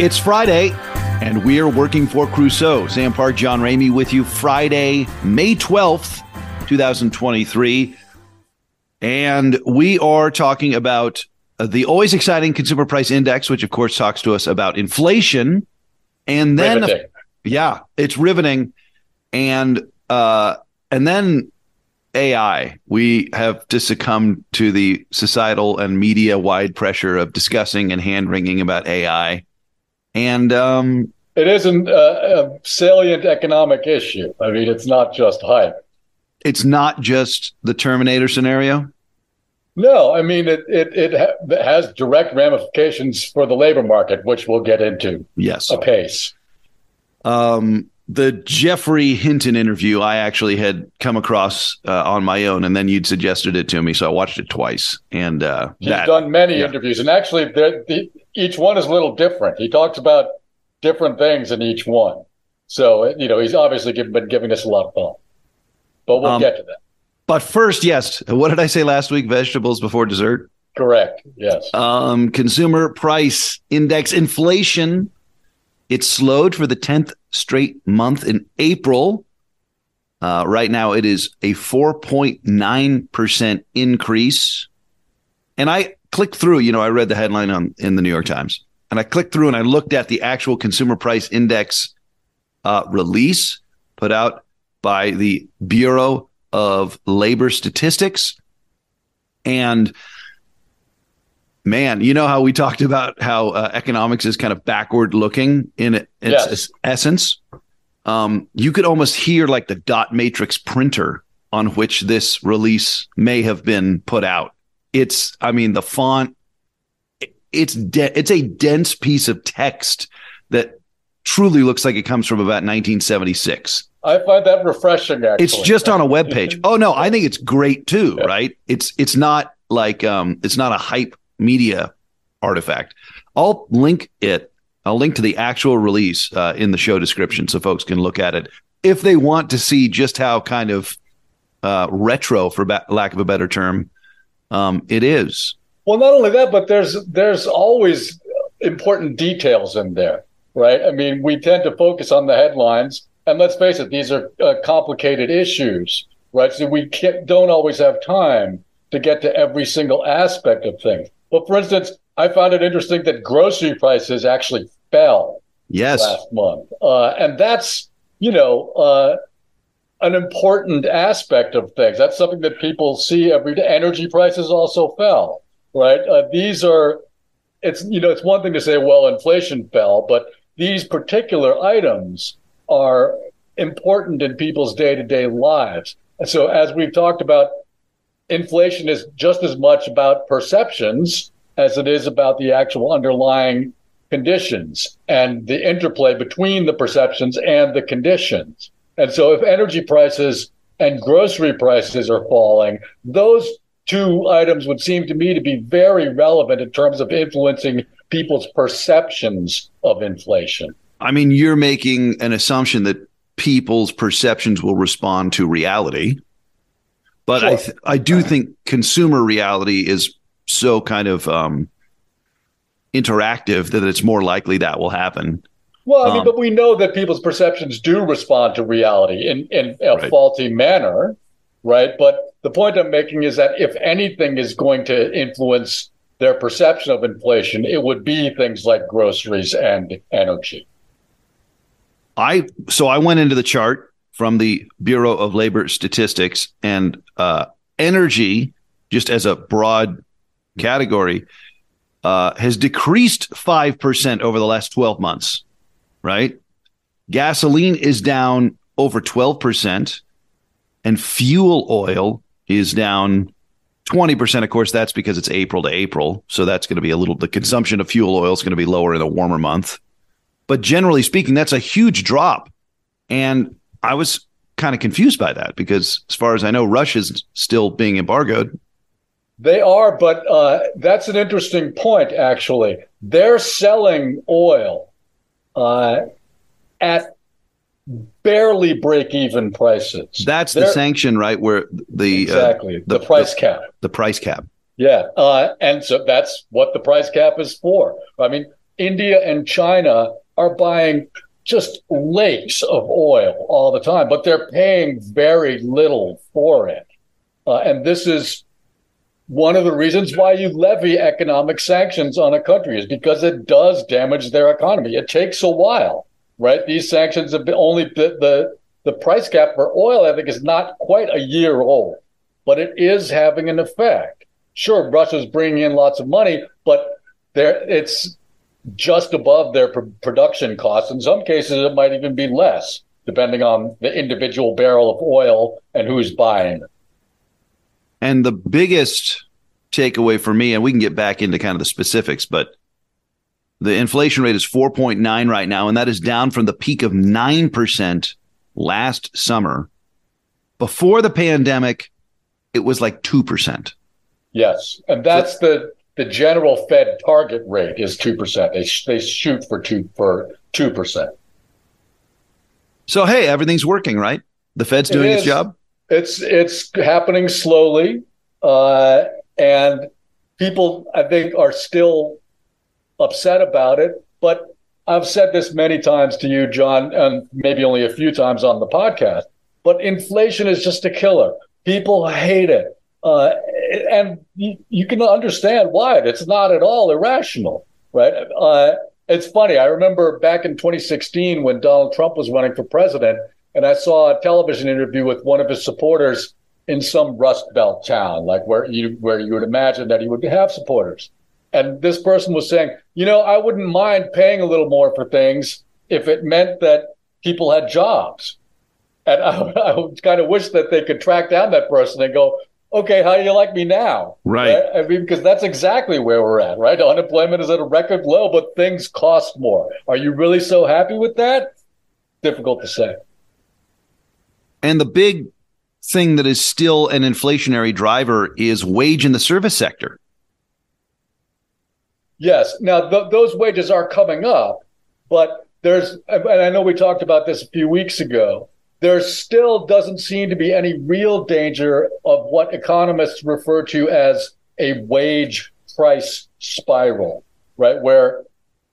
It's Friday, and we're working for Crusoe. Sam Park, John Ramey with you Friday, May 12th, 2023. And we are talking about the always exciting consumer price index, which of course talks to us about inflation. And then, Riveting. yeah, it's riveting. And, uh, and then AI. We have to succumb to the societal and media wide pressure of discussing and hand wringing about AI. And um, It isn't a, a salient economic issue. I mean, it's not just hype. it's not just the Terminator scenario. No, I mean, it, it, it, ha- has direct ramifications for the labor market, which we'll get into Yes. apace. Um, the Geoffrey Hinton interview, I actually had come across uh, on my own, and then you'd suggested it to me, so I watched it twice. And uh, He's that, done many yeah. interviews, and actually, the, each one is a little different. He talks about different things in each one. So, you know, he's obviously given, been giving us a lot of thought. But we'll Um, get to that. but first, yes, what did I say last week? Vegetables before dessert. Correct. Yes. Um, consumer price index inflation. It slowed for the 10th straight month in April. Uh, right now, it is a 4.9% increase. And I clicked through, you know, I read the headline on in the New York Times and I clicked through and I looked at the actual consumer price index uh, release put out by the Bureau of Labor Statistics. And man, you know how we talked about how uh, economics is kind of backward looking in its Yes. es- essence. Um, you could almost hear like the dot matrix printer on which this release may have been put out. It's, I mean, the font. It's de- it's a dense piece of text that truly looks like it comes from about 1976. I find that refreshing, actually. It's just on a web page. Oh no, I think it's great too, right? It's it's not like um it's not a hype media artifact. I'll link it. I'll link to the actual release uh, in the show description so folks can look at it if they want to see just how kind of uh, retro, for ba- lack of a better term, um, it is. Well, not only that, but there's there's always important details in there, right? I mean, we tend to focus on the headlines, and let's face it, these are uh, complicated issues, right? So we don't always have time to get to every single aspect of things. But for instance, I found it interesting that grocery prices actually fell Yes. last month, uh, and that's you know uh, an important aspect of things. That's something that people see every day. Energy prices also fell, right? Uh, these are it's you know it's one thing to say well inflation fell, but these particular items are important in people's day to day lives. And so as we've talked about, inflation is just as much about perceptions as it is about the actual underlying conditions and the interplay between the perceptions and the conditions. And so if energy prices and grocery prices are falling, those two items would seem to me to be very relevant in terms of influencing people's perceptions of inflation. I mean, you're making an assumption that people's perceptions will respond to reality. But I, th- I do think consumer reality is so kind of um, interactive that it's more likely that will happen. Well, I mean, Um, but we know that people's perceptions do respond to reality in, in a Right. faulty manner, right? But the point I'm making is that if anything is going to influence their perception of inflation, it would be things like groceries and energy. I so I went into the chart from the Bureau of Labor Statistics and uh, energy, just as a broad category, uh, has decreased five percent over the last twelve months. Right, gasoline is down over twelve percent, and fuel oil is down twenty percent. Of course, that's because it's April to April, so that's going to be a little. The consumption of fuel oil is going to be lower in a warmer month. But generally speaking, that's a huge drop. And I was kind of confused by that because, as far as I know, Russia's still being embargoed. They are, but uh, that's an interesting point, actually. They're selling oil uh, at barely break even prices. That's the They're- sanction, right? Where the uh, exactly the- the, price cap. the price cap. Yeah, uh, and so that's what the price cap is for. I mean, India and China are buying just lakes of oil all the time, but they're paying very little for it. Uh, and this is one of the reasons why you levy economic sanctions on a country is because it does damage their economy. It takes a while, right? These sanctions have been only the, the, the price cap for oil, I think, is not quite a year old, but it is having an effect. Sure, Russia's bringing in lots of money, but there it's just above their pr- production costs. In some cases, it might even be less, depending on the individual barrel of oil and who's buying it. And the biggest takeaway for me, and we can get back into kind of the specifics, but the inflation rate is 4.9 right now, and that is down from the peak of 9% last summer. Before the pandemic, it was like 2%. Yes. And that's the the general Fed target rate is 2%. They, they shoot for 2 for 2%. So hey, everything's working, right? The Fed's doing it its job? It's it's happening slowly, uh, and people I think are still upset about it. But I've said this many times to you, John, and maybe only a few times on the podcast. But inflation is just a killer. People hate it, uh, and you, you, can understand why. It's not at all irrational, right? Uh, it's funny. I remember back in 2016 when Donald Trump was running for president and I saw a television interview with one of his supporters in some Rust Belt town, like where you where you would imagine that he would have supporters. And this person was saying, you know, I wouldn't mind paying a little more for things if it meant that people had jobs. And I, I kind of wish that they could track down that person and go, okay, how do you like me now? Right. right. I mean, because that's exactly where we're at, right? Unemployment is at a record low, but things cost more. Are you really so happy with that? Difficult to say. And the big thing that is still an inflationary driver is wage in the service sector. Yes. Now, th- those wages are coming up, but there's, and I know we talked about this a few weeks ago, there still doesn't seem to be any real danger of what economists refer to as a wage price spiral, right? Where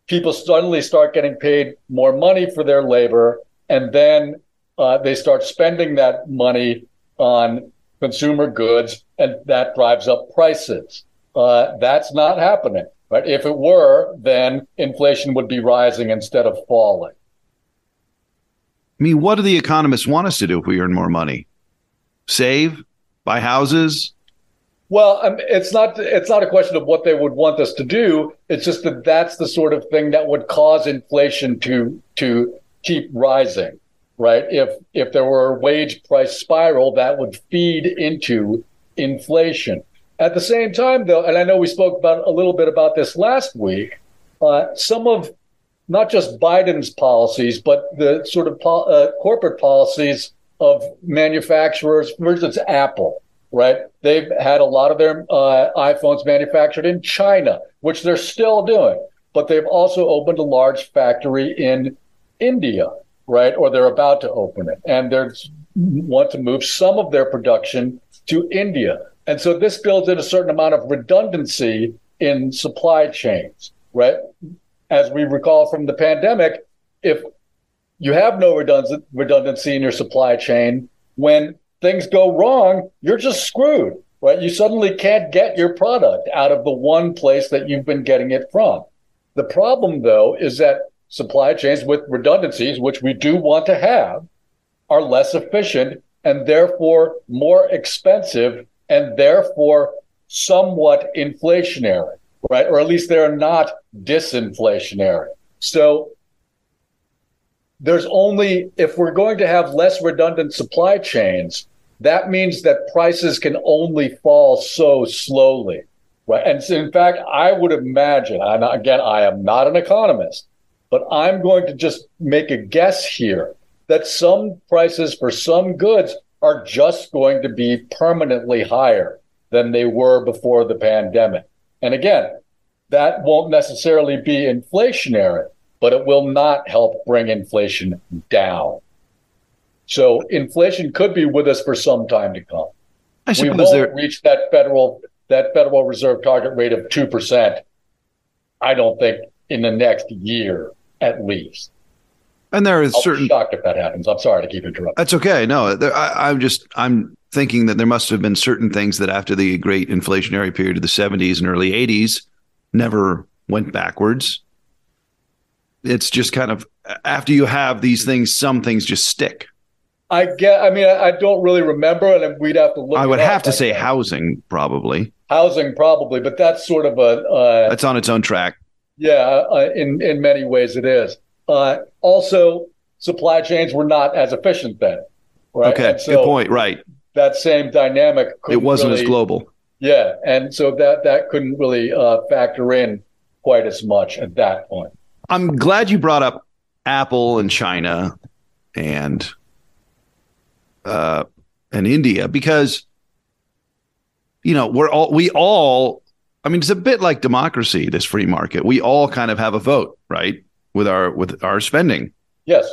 people suddenly start getting paid more money for their labor and then uh, they start spending that money on consumer goods, and that drives up prices. Uh, that's not happening. Right? If it were, then inflation would be rising instead of falling. I mean, what do the economists want us to do if we earn more money? Save, buy houses. Well, it's not. It's not a question of what they would want us to do. It's just that that's the sort of thing that would cause inflation to to keep rising right? If if there were a wage price spiral, that would feed into inflation. At the same time, though, and I know we spoke about a little bit about this last week, uh, some of not just Biden's policies, but the sort of uh, corporate policies of manufacturers, for instance, Apple, right? They've had a lot of their uh, iPhones manufactured in China, which they're still doing, but they've also opened a large factory in India right? Or they're about to open it, and they want to move some of their production to India. And so this builds in a certain amount of redundancy in supply chains, right? As we recall from the pandemic, if you have no redundancy in your supply chain, when things go wrong, you're just screwed, right? You suddenly can't get your product out of the one place that you've been getting it from. The problem, though, is that supply chains with redundancies, which we do want to have, are less efficient and therefore more expensive and therefore somewhat inflationary, right? Or at least they're not disinflationary. So there's only, if we're going to have less redundant supply chains, that means that prices can only fall so slowly. Right. And in fact, I would imagine, and again, I am not an economist, but I'm going to just make a guess here that some prices for some goods are just going to be permanently higher than they were before the pandemic. And again, that won't necessarily be inflationary, but it will not help bring inflation down. So inflation could be with us for some time to come. I we won't there... reach that federal that Federal Reserve target rate of two percent. I don't think in the next year at least. And there is I'll certain. shocked if that happens. I'm sorry to keep interrupting. That's okay. No, there, I, I'm just I'm thinking that there must have been certain things that after the great inflationary period of the 70s and early 80s never went backwards. It's just kind of after you have these things, some things just stick. I get. I mean, I, I don't really remember, and we'd have to look. I would have to Like, say housing, probably. housing, probably, but that's sort of a uh, That's on its own track. yeah. Uh, in in many ways, it is. Uh, also, supply chains were not as efficient then, right? Okay, so good point. Right. That same dynamic. It wasn't as global. Yeah, and so that that couldn't really uh, factor in quite as much at that point. I'm glad you brought up Apple and China and uh and India because you know, we're all we all I mean it's a bit like democracy this free market. We all kind of have a vote, right? With our with our spending. Yes,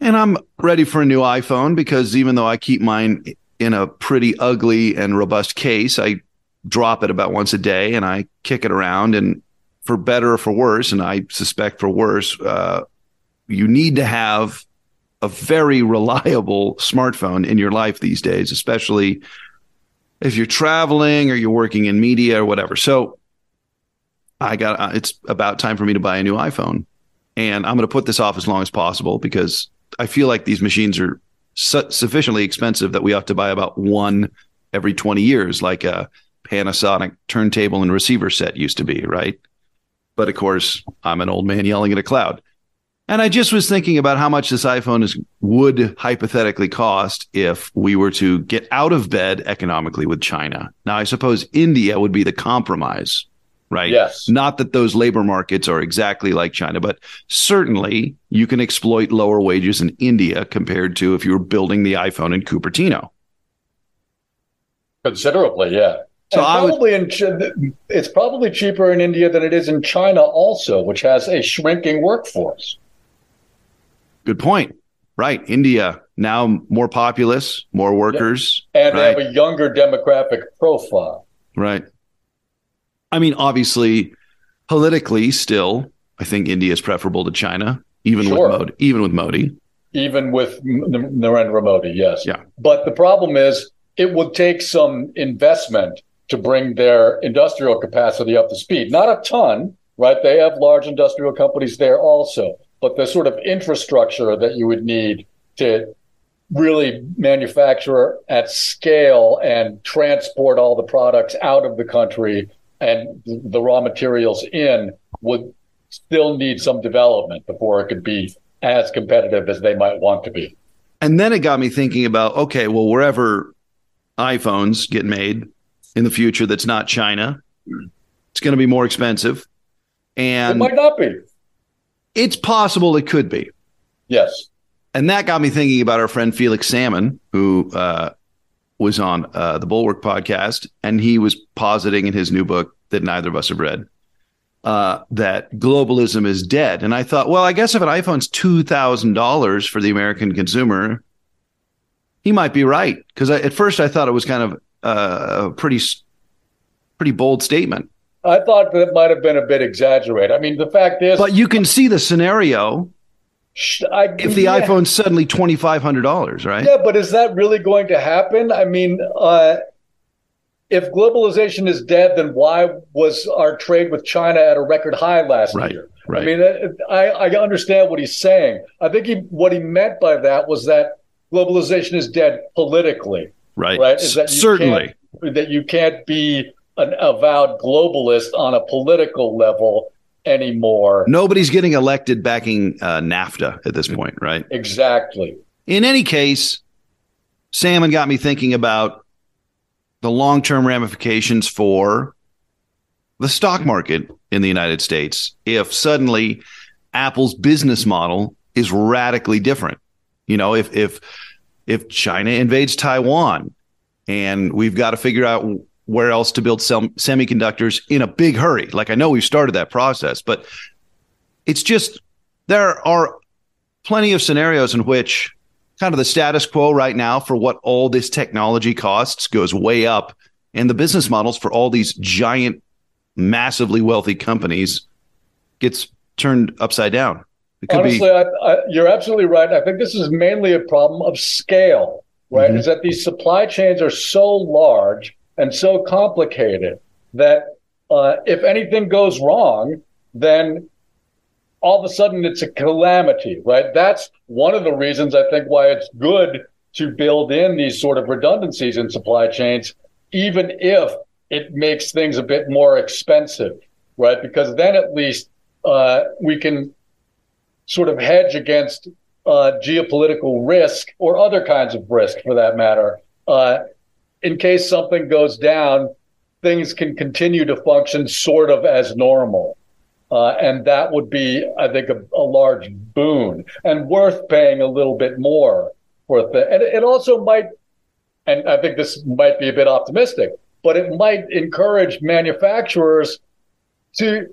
And I'm ready for a new iPhone because even though I keep mine in a pretty ugly and robust case, I drop it about once a day and I kick it around. And for better or for worse, and I suspect for worse, uh, you need to have a very reliable smartphone in your life these days, especially if you're traveling or you're working in media or whatever. So I got uh, it's about time for me to buy a new iPhone. And I'm going to put this off as long as possible because I feel like these machines are su- sufficiently expensive that we have to buy about one every 20 years, like a Panasonic turntable and receiver set used to be, right? But of course, I'm an old man yelling at a cloud. And I just was thinking about how much this iPhone is would hypothetically cost if we were to get out of bed economically with China. Now, I suppose India would be the compromise, right? Yes. Not that those labor markets are exactly like China, but certainly you can exploit lower wages in India compared to if you were building the iPhone in Cupertino. considerably. Yeah. So I would- probably in it's probably cheaper in India than it is in China, also, which has a shrinking workforce. Good point. Right. India now more populous, more workers. and right. they have a younger demographic profile. Right. I mean, obviously, politically, still, I think India is preferable to China, even Sure. with Modi. Even with Modi. even with Narendra Modi, yes. Yeah. But the problem is, it would take some investment to bring their industrial capacity up to speed. Not a ton, right? They have large industrial companies there also, but the sort of infrastructure that you would need to really manufacture at scale and transport all the products out of the country and the raw materials in would still need some development before it could be as competitive as they might want to be. And then it got me thinking about okay, well, wherever iPhones get made in the future that's not China, it's going to be more expensive. It And might not be. it's possible it could be. Yes. And that got me thinking about our friend Felix Salmon, who uh, was on uh, the Bulwark podcast, and he was positing in his new book that neither of us have read uh, that globalism is dead. And I thought, well, I guess if an iPhone's two thousand dollars for the American consumer, he might be right. Because at first I thought it was kind of uh, a pretty, pretty bold statement. I thought that it might have been a bit exaggerated. I mean, the fact is, But you can see the scenario I, if the yeah, iPhone's suddenly twenty five hundred dollars, right? Yeah, but is that really going to happen? I mean, uh, if globalization is dead, then why was our trade with China at a record high last Right, year? right. I mean, uh, I, I understand what he's saying. I think he, what he meant by that was that globalization is dead politically. Right. Right, is that Certainly. that you can't be an avowed globalist on a political level anymore. Nobody's getting elected backing uh, NAFTA at this point, right? Exactly. In any case, Salmon got me thinking about the long term ramifications for the stock market in the United States if suddenly Apple's business model is radically different. You know, if if if China invades Taiwan and we've got to figure out where else to build sem- semiconductors in a big hurry. Like I know we've started that process, but it's just there are plenty of scenarios in which kind of the status quo right now for what all this technology costs goes way up and the business models for all these giant massively wealthy companies gets turned upside down. Honestly, be- I, I, you're absolutely right. I think this is mainly a problem of scale, right? Mm-hmm. Is that these supply chains are so large and so complicated that uh, if anything goes wrong, then all of a sudden it's a calamity, right? That's one of the reasons I think why it's good to build in these sort of redundancies in supply chains, even if it makes things a bit more expensive, right? Because then at least uh, we can sort of hedge against uh, geopolitical risk or other kinds of risk for that matter. Uh, in case something goes down, things can continue to function sort of as normal. Uh, and that would be, I think, a, a, large boon and worth paying a little bit more for the. And it also might, and I think this might be a bit optimistic, but it might encourage manufacturers to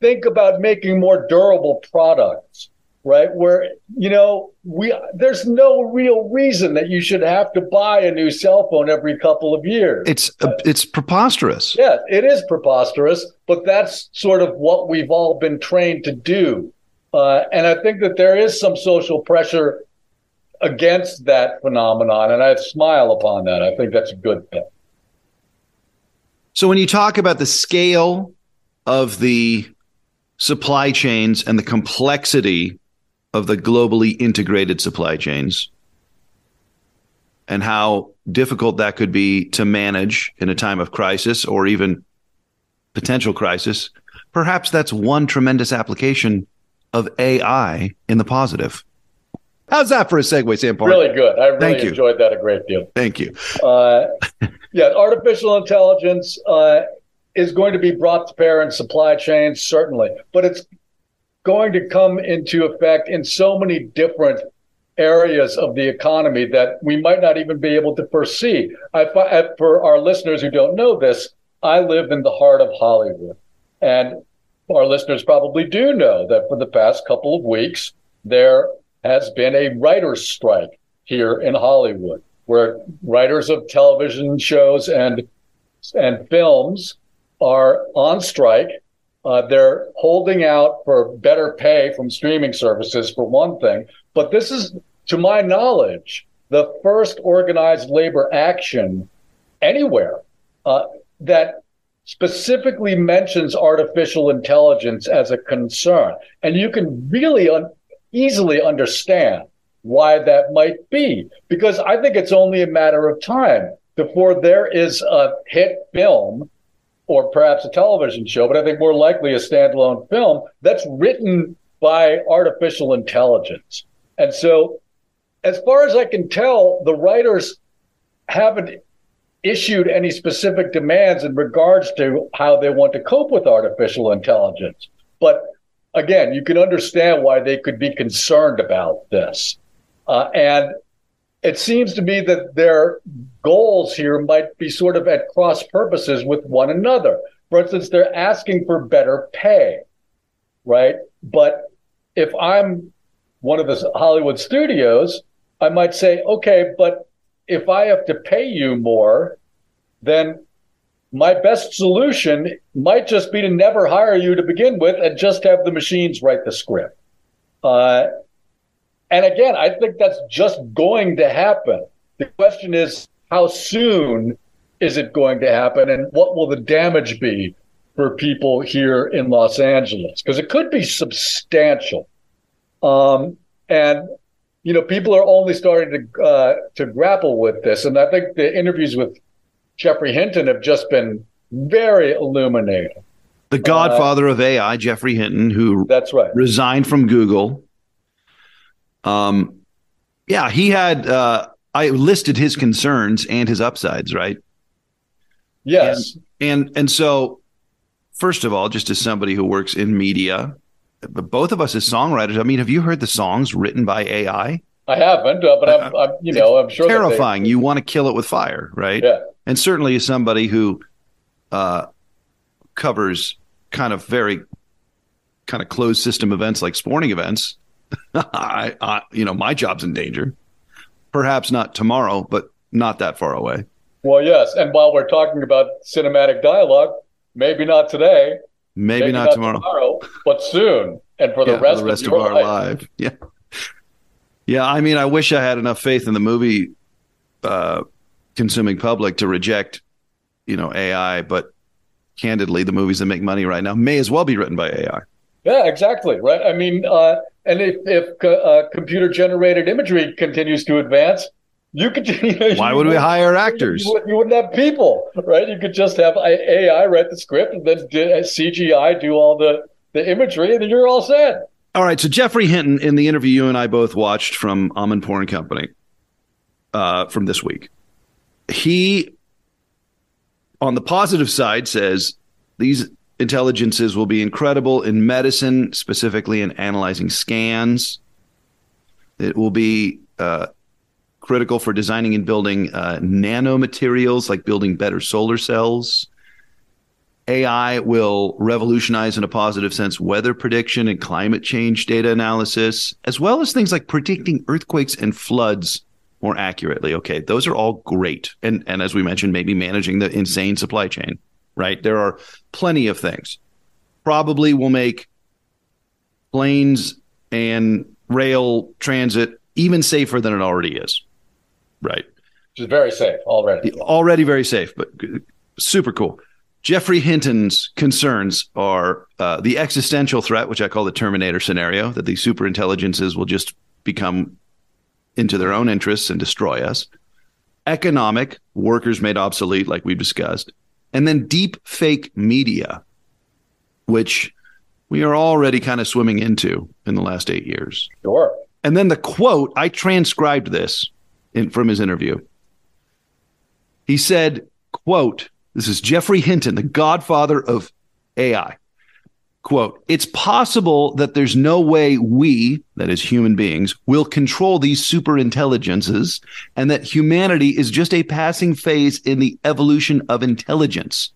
think about making more durable products right? Where you know we there's no real reason that you should have to buy a new cell phone every couple of years. It's uh, it's preposterous. Yeah it is preposterous but that's sort of what we've all been trained to do. Uh, and i think that there is some social pressure against that phenomenon and i smile upon that. I think that's a good thing. So when you talk about the scale of the supply chains and the complexity of the globally integrated supply chains and how difficult that could be to manage in a time of crisis or even potential crisis, perhaps that's one tremendous application of AI in the positive. How's that for a segue, Sam Park? Really good. I really enjoyed that a great deal. Thank you. Uh, yeah, artificial intelligence uh, is going to be brought to bear in supply chains, certainly, but it's going to come into effect in so many different areas of the economy that we might not even be able to foresee. I, for our listeners who don't know this, I live in the heart of Hollywood. And our listeners probably do know that for the past couple of weeks, there has been a writer's strike here in Hollywood, where writers of television shows and and films are on strike. Uh, they're holding out for better pay from streaming services, for one thing. But this is, to my knowledge, the first organized labor action anywhere uh, that specifically mentions artificial intelligence as a concern. And you can really un- easily understand why that might be, because I think it's only a matter of time before there is a hit film or perhaps a television show, but I think more likely a standalone film that's written by artificial intelligence. And so, as far as I can tell, the writers haven't issued any specific demands in regards to how they want to cope with artificial intelligence. But again, you can understand why they could be concerned about this. Uh, and it seems to me that their goals here might be sort of at cross purposes with one another. For instance, they're asking for better pay, right? But if I'm one of the Hollywood studios, I might say, okay, but if I have to pay you more, then my best solution might just be to never hire you to begin with and just have the machines write the script. Uh, and again, I think that's just going to happen. The question is, how soon is it going to happen and what will the damage be for people here in Los Angeles? Because it could be substantial. Um, and, you know, people are only starting to, uh, to grapple with this. And I think the interviews with Geoffrey Hinton have just been very illuminating. The godfather uh, of AI, Geoffrey Hinton, who that's right. resigned from Google um, yeah, he had. Uh, I listed his concerns and his upsides, right? Yes. And, and and so, first of all, just as somebody who works in media, but both of us as songwriters, I mean, have you heard the songs written by AI? I haven't, uh, but I'm, I'm, you know, I'm sure terrifying. you want to kill it with fire, right? Yeah. And certainly, as somebody who uh, covers kind of very kind of closed system events like sporting events, I, I, you know, my job's in danger. Perhaps not tomorrow, but not that far away. Well, yes. And while we're talking about cinematic dialogue, maybe not today, maybe, maybe not, not, tomorrow. tomorrow, but soon, and for the yeah, rest, the rest of, of our life. life. Yeah, yeah. I mean, I wish I had enough faith in the movie uh, consuming public to reject, you know, AI, but candidly, the movies that make money right now may as well be written by AI. Yeah, exactly. Right. I mean, uh, and if, if uh, computer generated imagery continues to advance, you could. You know, Why would we hire actors? You, you, wouldn't have people, right? You could just have AI write the script and then CGI do all the, the imagery, and then you're all set. All right. So Geoffrey Hinton, in the interview you and I both watched from Amanpour and Company uh, from this week, he, on the positive side, says these intelligences will be incredible in medicine, specifically in analyzing scans. It will be uh, critical for designing and building uh, nanomaterials, like building better solar cells. AI will revolutionize, in a positive sense, weather prediction and climate change data analysis, as well as things like predicting earthquakes and floods more accurately. Okay, those are all great. And, and as we mentioned, maybe managing the insane supply chain right? There are plenty of things. Probably will make planes and rail transit even safer than it already is. Right. Which is very safe already. Already very safe, but super cool. Geoffrey Hinton's concerns are uh, the existential threat, which I call the Terminator scenario, that these super intelligences will just become into their own interests and destroy us. Economic, workers made obsolete, like we've discussed and then deep fake media, which we are already kind of swimming into in the last eight years. Sure. And then the quote, I transcribed this in, from his interview. He said, quote, this is Geoffrey Hinton, the godfather of AI. Quote, it's possible that there's no way we, that is human beings, will control these super intelligences and that humanity is just a passing phase in the evolution of intelligence.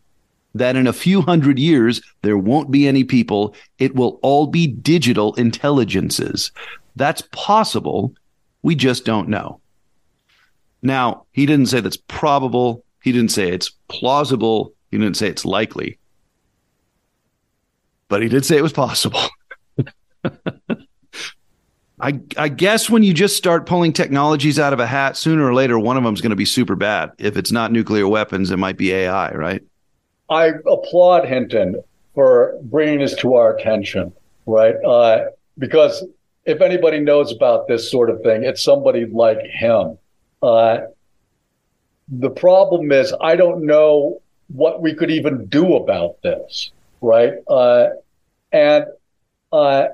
That in a few hundred years, there won't be any people. It will all be digital intelligences. That's possible. We just don't know. Now, he didn't say that's probable. He didn't say it's plausible. He didn't say it's likely but he did say it was possible. I, I guess when you just start pulling technologies out of a hat, sooner or later, one of them is going to be super bad. If it's not nuclear weapons, it might be AI, right? I applaud Hinton for bringing this to our attention, right? Uh, because if anybody knows about this sort of thing, it's somebody like him. Uh, the problem is, I don't know what we could even do about this, right? Uh, and uh,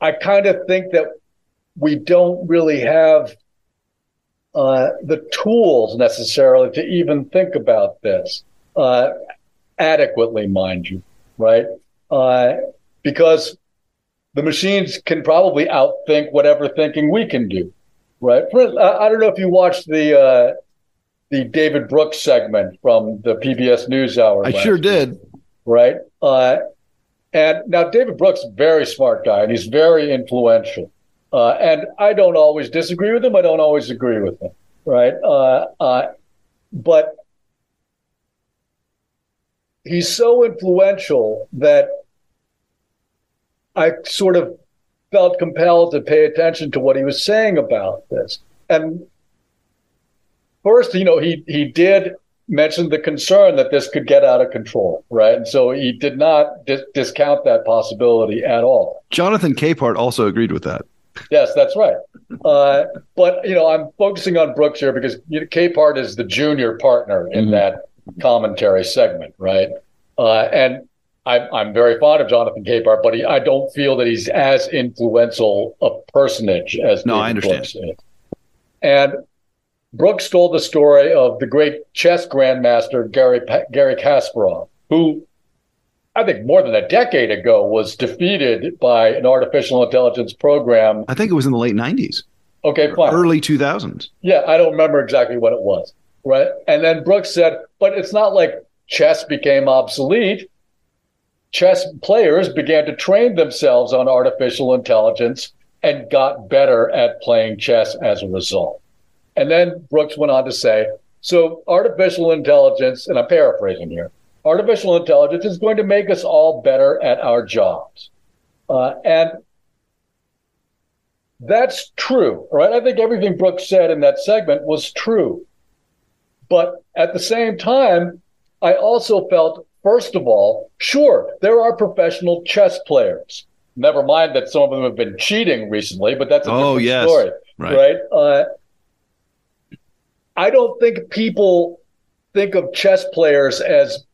I kind of think that we don't really have uh, the tools necessarily to even think about this uh, adequately, mind you, right? Uh, because the machines can probably outthink whatever thinking we can do, right? I don't know if you watched the uh, the David Brooks segment from the PBS NewsHour. I sure week, did. Right. And now David Brooks, very smart guy, and he's very influential. Uh, and I don't always disagree with him. I don't always agree with him, right? Uh, uh, but he's so influential that I sort of felt compelled to pay attention to what he was saying about this. And first, you know, he he did mentioned the concern that this could get out of control, right? And so he did not dis- discount that possibility at all. Jonathan Capehart also agreed with that. Yes, that's right. Uh, but you know, I'm focusing on Brooks here because you know, Capehart is the junior partner in mm-hmm. that commentary segment, right? Uh, and I'm, I'm very fond of Jonathan Capehart, but he, I don't feel that he's as influential a personage as no, David I understand. And Brooks told the story of the great chess grandmaster Gary Garry Kasparov, who I think more than a decade ago was defeated by an artificial intelligence program. I think it was in the late '90s. Okay, fine. Early 2000s. Yeah, I don't remember exactly what it was. Right, and then Brooks said, "But it's not like chess became obsolete. Chess players began to train themselves on artificial intelligence and got better at playing chess as a result." And then Brooks went on to say, so artificial intelligence, and I'm paraphrasing here, artificial intelligence is going to make us all better at our jobs. Uh, and that's true, right? I think everything Brooks said in that segment was true. But at the same time, I also felt, first of all, sure, there are professional chess players. Never mind that some of them have been cheating recently, but that's a oh, different yes. story, right? right? Uh, I don't think people think of chess players as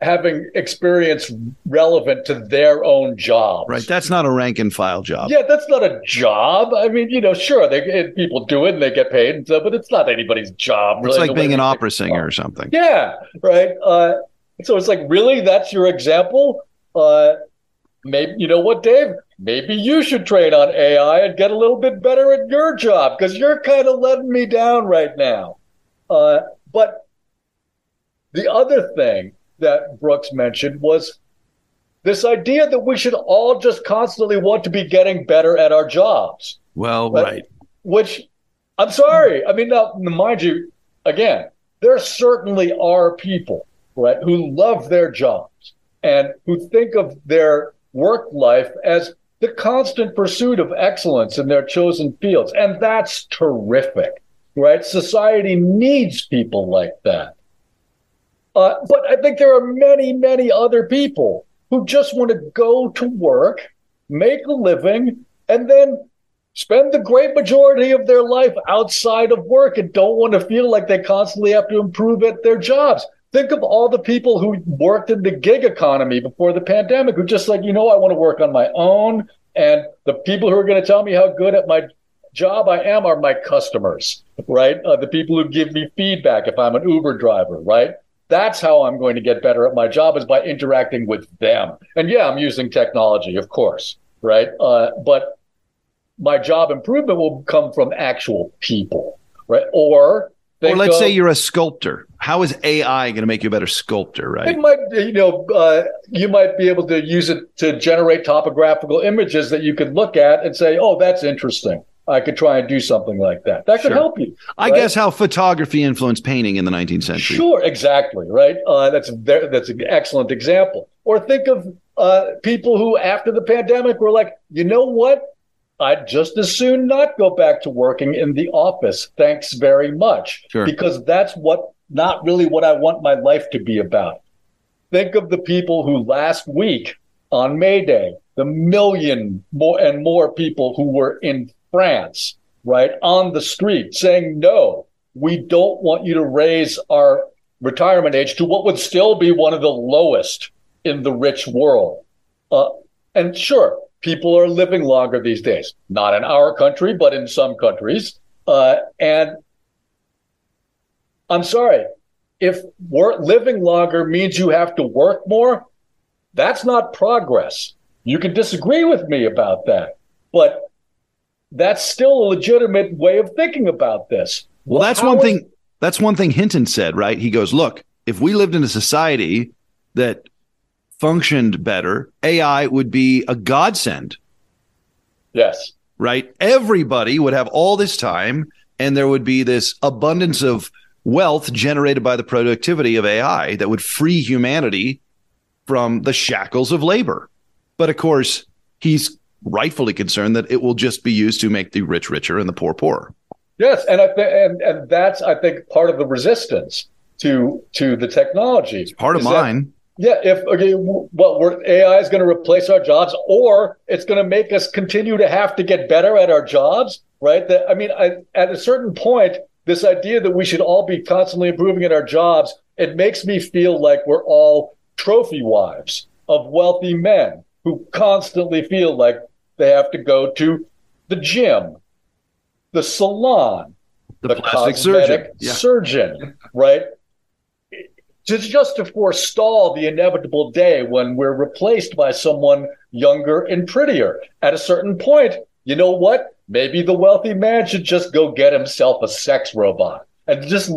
having experience relevant to their own job. Right. That's not a rank and file job. Yeah, that's not a job. I mean, you know, sure, they people do it and they get paid, and stuff, but it's not anybody's job. Really, it's like being an opera singer or something. Yeah. Right. Uh, so it's like, really, that's your example. Uh, maybe you know what, Dave? Maybe you should train on AI and get a little bit better at your job because you're kind of letting me down right now. Uh, but the other thing that Brooks mentioned was this idea that we should all just constantly want to be getting better at our jobs. Well, right. right. Which I'm sorry. I mean, now, mind you, again, there certainly are people, right, who love their jobs and who think of their work life as the constant pursuit of excellence in their chosen fields. And that's terrific, right? Society needs people like that. Uh, but I think there are many, many other people who just want to go to work, make a living, and then spend the great majority of their life outside of work and don't want to feel like they constantly have to improve at their jobs. Think of all the people who worked in the gig economy before the pandemic who just like, you know, I want to work on my own. And the people who are going to tell me how good at my job I am are my customers, right? Uh, the people who give me feedback if I'm an Uber driver, right? That's how I'm going to get better at my job is by interacting with them. And yeah, I'm using technology, of course, right? Uh, but my job improvement will come from actual people, right? Or or let's say you're a sculptor. How is AI going to make you a better sculptor, right? It might, you know, uh, you might be able to use it to generate topographical images that you could look at and say, "Oh, that's interesting." I could try and do something like that. That could sure. help you. I guess how photography influenced painting in the 19th century. Sure, exactly. Right. Uh, that's that's an excellent example. Or think of uh, people who, after the pandemic, were like, you know what? I'd just as soon not go back to working in the office. Thanks very much. Sure. Because that's what not really what I want my life to be about. Think of the people who last week on May Day, the million more and more people who were in France, right, on the street saying, no, we don't want you to raise our retirement age to what would still be one of the lowest in the rich world. Uh, and sure, people are living longer these days, not in our country, but in some countries. Uh, and I'm sorry, if work, living longer means you have to work more, that's not progress. You can disagree with me about that, but that's still a legitimate way of thinking about this. Well, that's How one thing. That's one thing Hinton said, right? He goes, "Look, if we lived in a society that functioned better, AI would be a godsend." Yes. Right? Everybody would have all this time and there would be this abundance of wealth generated by the productivity of AI that would free humanity from the shackles of labor. But of course, he's rightfully concerned that it will just be used to make the rich richer and the poor poorer. Yes, and I th- and and that's I think part of the resistance to to the technology. It's part of mine. Yeah, if okay, what we're, AI is going to replace our jobs, or it's going to make us continue to have to get better at our jobs, right? That I mean, I, at a certain point, this idea that we should all be constantly improving at our jobs, it makes me feel like we're all trophy wives of wealthy men who constantly feel like they have to go to the gym, the salon, the, the plastic surgeon, yeah. surgeon, right? Just, just to forestall the inevitable day when we're replaced by someone younger and prettier. At a certain point, you know what? Maybe the wealthy man should just go get himself a sex robot and just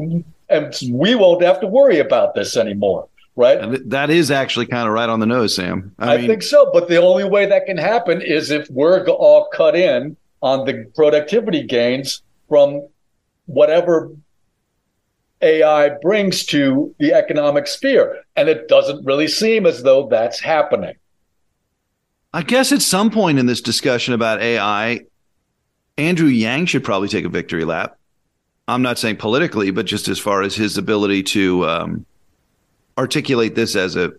and we won't have to worry about this anymore right? And that is actually kind of right on the nose, Sam. I, I mean, think so, but the only way that can happen is if we're all cut in on the productivity gains from whatever AI brings to the economic sphere. And it doesn't really seem as though that's happening. I guess at some point in this discussion about AI, Andrew Yang should probably take a victory lap. I'm not saying politically, but just as far as his ability to um, articulate this as a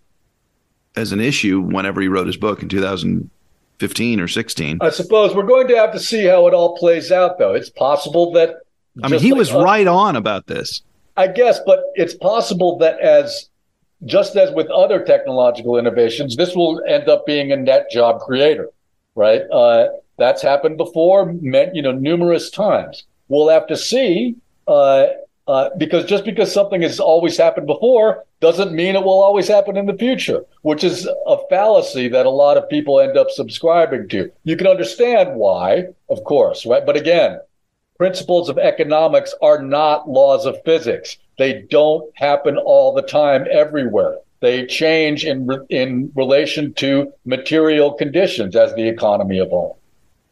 as an issue whenever he wrote his book in 2015 or 16. I suppose we're going to have to see how it all plays out, though. It's possible that. I mean, he like was right on about this. I guess, but it's possible that as just as with other technological innovations, this will end up being a net job creator, right? Uh, that's happened before, you know, numerous times. We'll have to see, uh, uh, because just because something has always happened before doesn't mean it will always happen in the future, which is a fallacy that a lot of people end up subscribing to. You can understand why, of course, right? But again, principles of economics are not laws of physics. They don't happen all the time everywhere. They change in in relation to material conditions as the economy evolves.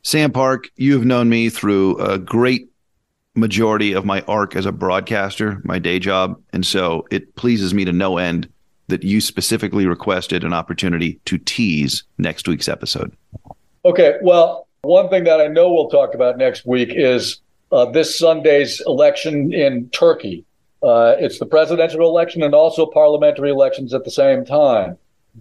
Sam Park, you've known me through a great majority of my arc as a broadcaster, my day job, and so it pleases me to no end that you specifically requested an opportunity to tease next week's episode. Okay, well, one thing that I know we'll talk about next week is uh, this Sunday's election in Turkey. Uh, it's the presidential election and also parliamentary elections at the same time.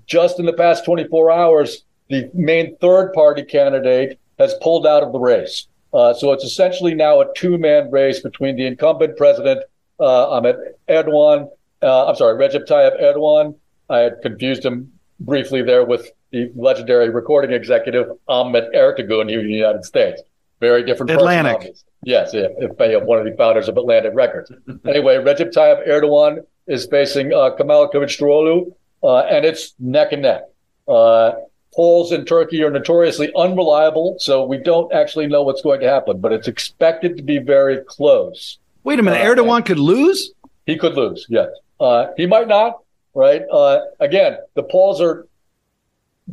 Just in the past 24 hours, the main third party candidate has pulled out of the race. Uh, so it's essentially now a two man race between the incumbent president, uh, Ahmet Erdogan. Uh, I'm sorry, Recep Tayyip Erdogan. I had confused him briefly there with the legendary recording executive Ahmet Ertegun here in the United States. Very different. Atlantic. Person, yes, yeah, if, one of the founders of Atlantic Records. anyway, Recep Tayyip Erdogan is facing uh, Kemal Kılıçdaroğlu, uh, and it's neck and neck. Uh, polls in Turkey are notoriously unreliable, so we don't actually know what's going to happen, but it's expected to be very close. Wait a minute, uh, Erdogan could lose? He could lose, yes. Uh, he might not, right? Uh, again, the polls are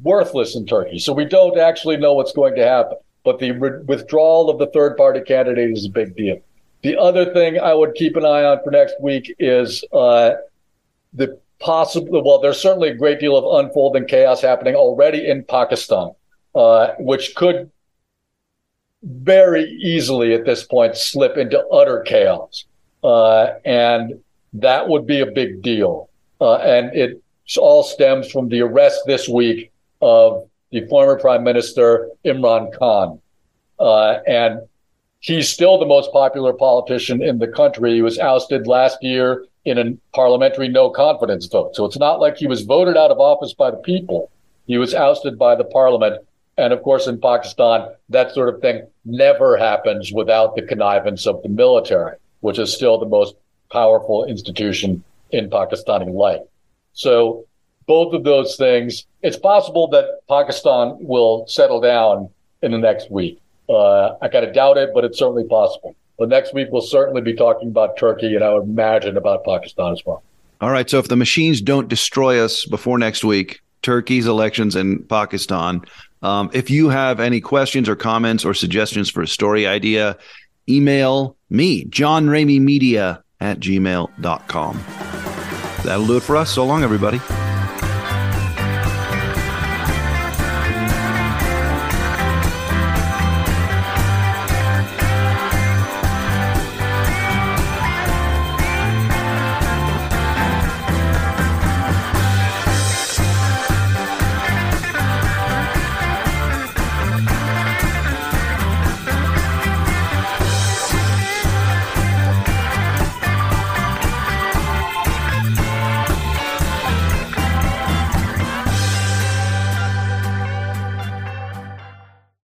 worthless in Turkey, so we don't actually know what's going to happen but the re- withdrawal of the third party candidate is a big deal. The other thing I would keep an eye on for next week is uh, the possible. Well, there's certainly a great deal of unfolding chaos happening already in Pakistan, uh, which could very easily at this point slip into utter chaos, uh, and that would be a big deal. Uh, and it all stems from the arrest this week of the former Prime Minister Imran Khan. Uh, and he's still the most popular politician in the country. He was ousted last year in a parliamentary no confidence vote. So it's not like he was voted out of office by the people. He was ousted by the parliament. And of course, in Pakistan, that sort of thing never happens without the connivance of the military, which is still the most powerful institution in Pakistani life. So both of those things. It's possible that Pakistan will settle down in the next week. Uh, I kind of doubt it, but it's certainly possible. But next week, we'll certainly be talking about Turkey and I would imagine about Pakistan as well. All right. So if the machines don't destroy us before next week, Turkey's elections in Pakistan. Um, if you have any questions or comments or suggestions for a story idea, email me, John Ramey Media at gmail.com. That'll do it for us. So long, everybody.